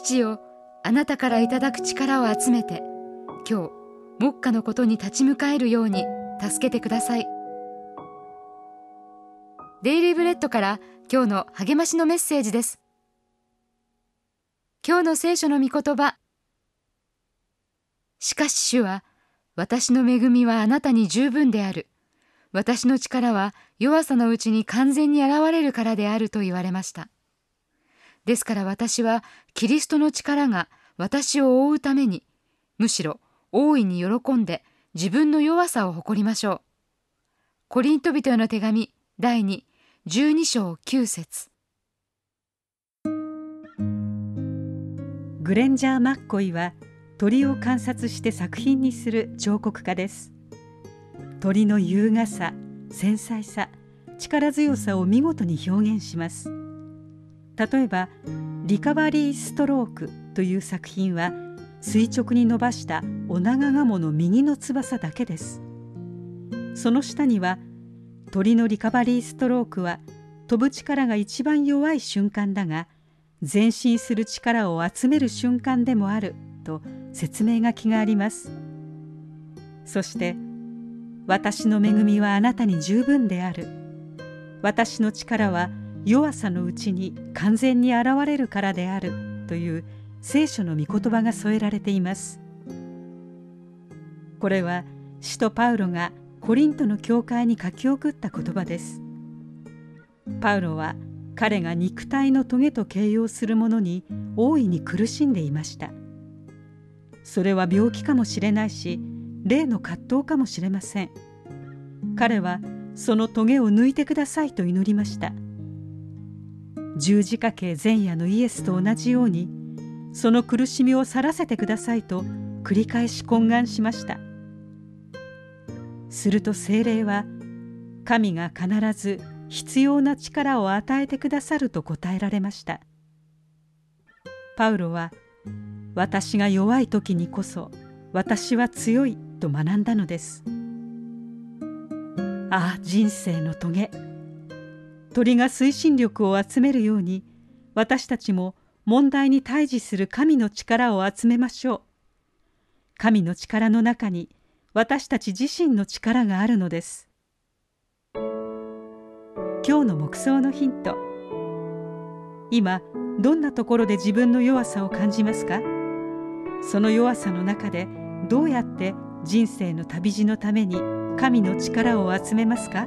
父よあなたからいただく力を集めて今日目下のことに立ち向かえるように助けてください。デイリーブレッドから今日の励ましのメッセージです。今日の聖書の御言葉。しかし主は私の恵みはあなたに十分である。私の力は弱さのうちに完全に現れるからであると言われました。ですから私はキリストの力が私を覆うためにむしろ大いに喜んで自分の弱さを誇りましょう。コリント人への手紙第2 12章9節。グレンジャー・マッコイは鳥を観察して作品にする彫刻家です。鳥の優雅さ繊細さ力強さを見事に表現します。例えば「リカバリー・ストローク」という作品は垂直に伸ばしたオナガガモの右の翼だけです。その下には鳥のリカバリーストロークは飛ぶ力が一番弱い瞬間だが前進する力を集める瞬間でもあると説明書きがあります。そして「私の恵みはあなたに十分である」「私の力は弱さのうちに完全に現れるからである」という聖書の御言葉が添えられています。これは使徒パウロがコリントの教会に書き送った言葉です。パウロは彼が肉体の棘と形容するものに大いに苦しんでいました。それは病気かもしれないし霊の葛藤かもしれません。彼はその棘を抜いてくださいと祈りました。十字架形前夜のイエスと同じようにその苦しみを去らせてくださいと繰り返し懇願しました。すると精霊は神が必ず必要な力を与えてくださると答えられました。パウロは私が弱い時にこそ私は強いと学んだのです。ああ人生の棘鳥が推進力を集めるように私たちも問題に対峙する神の力を集めましょう。神の力の中に私たち自身の力があるのです。今日の目想のヒント。今どんなところで自分の弱さを感じますか？その弱さの中でどうやって人生の旅路のために神の力を集めますか？